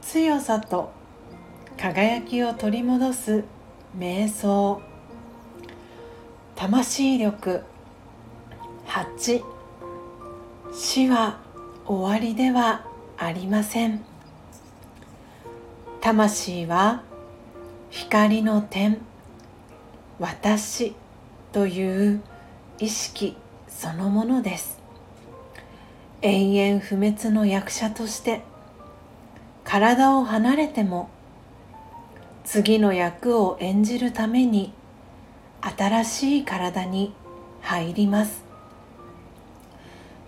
強さと輝きを取り戻す瞑想。魂力。8死は終わりではありません。魂は光の点。私という意識。そのものです。永遠不滅の役者として体を離れても次の役を演じるために新しい体に入ります。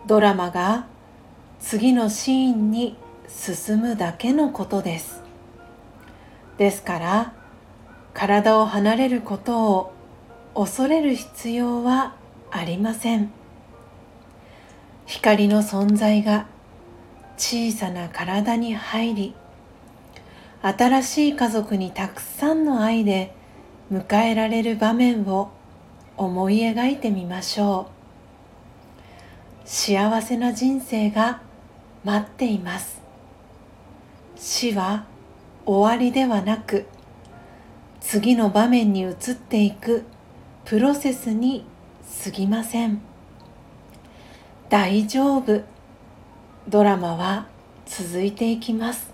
ドラマが次のシーンに進むだけのことです。ですから体を離れることを恐れる必要はありません。光の存在が小さな体に入り新しい家族にたくさんの愛で迎えられる場面を思い描いてみましょう。幸せな人生が待っています。死は終わりではなく次の場面に移っていくプロセスに過ぎません。大丈夫。ドラマは続いていきます。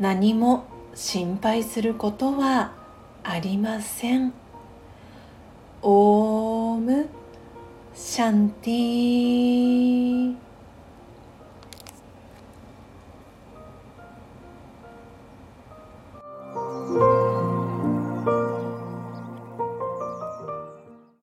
何も心配することはありません。オームシャンティー。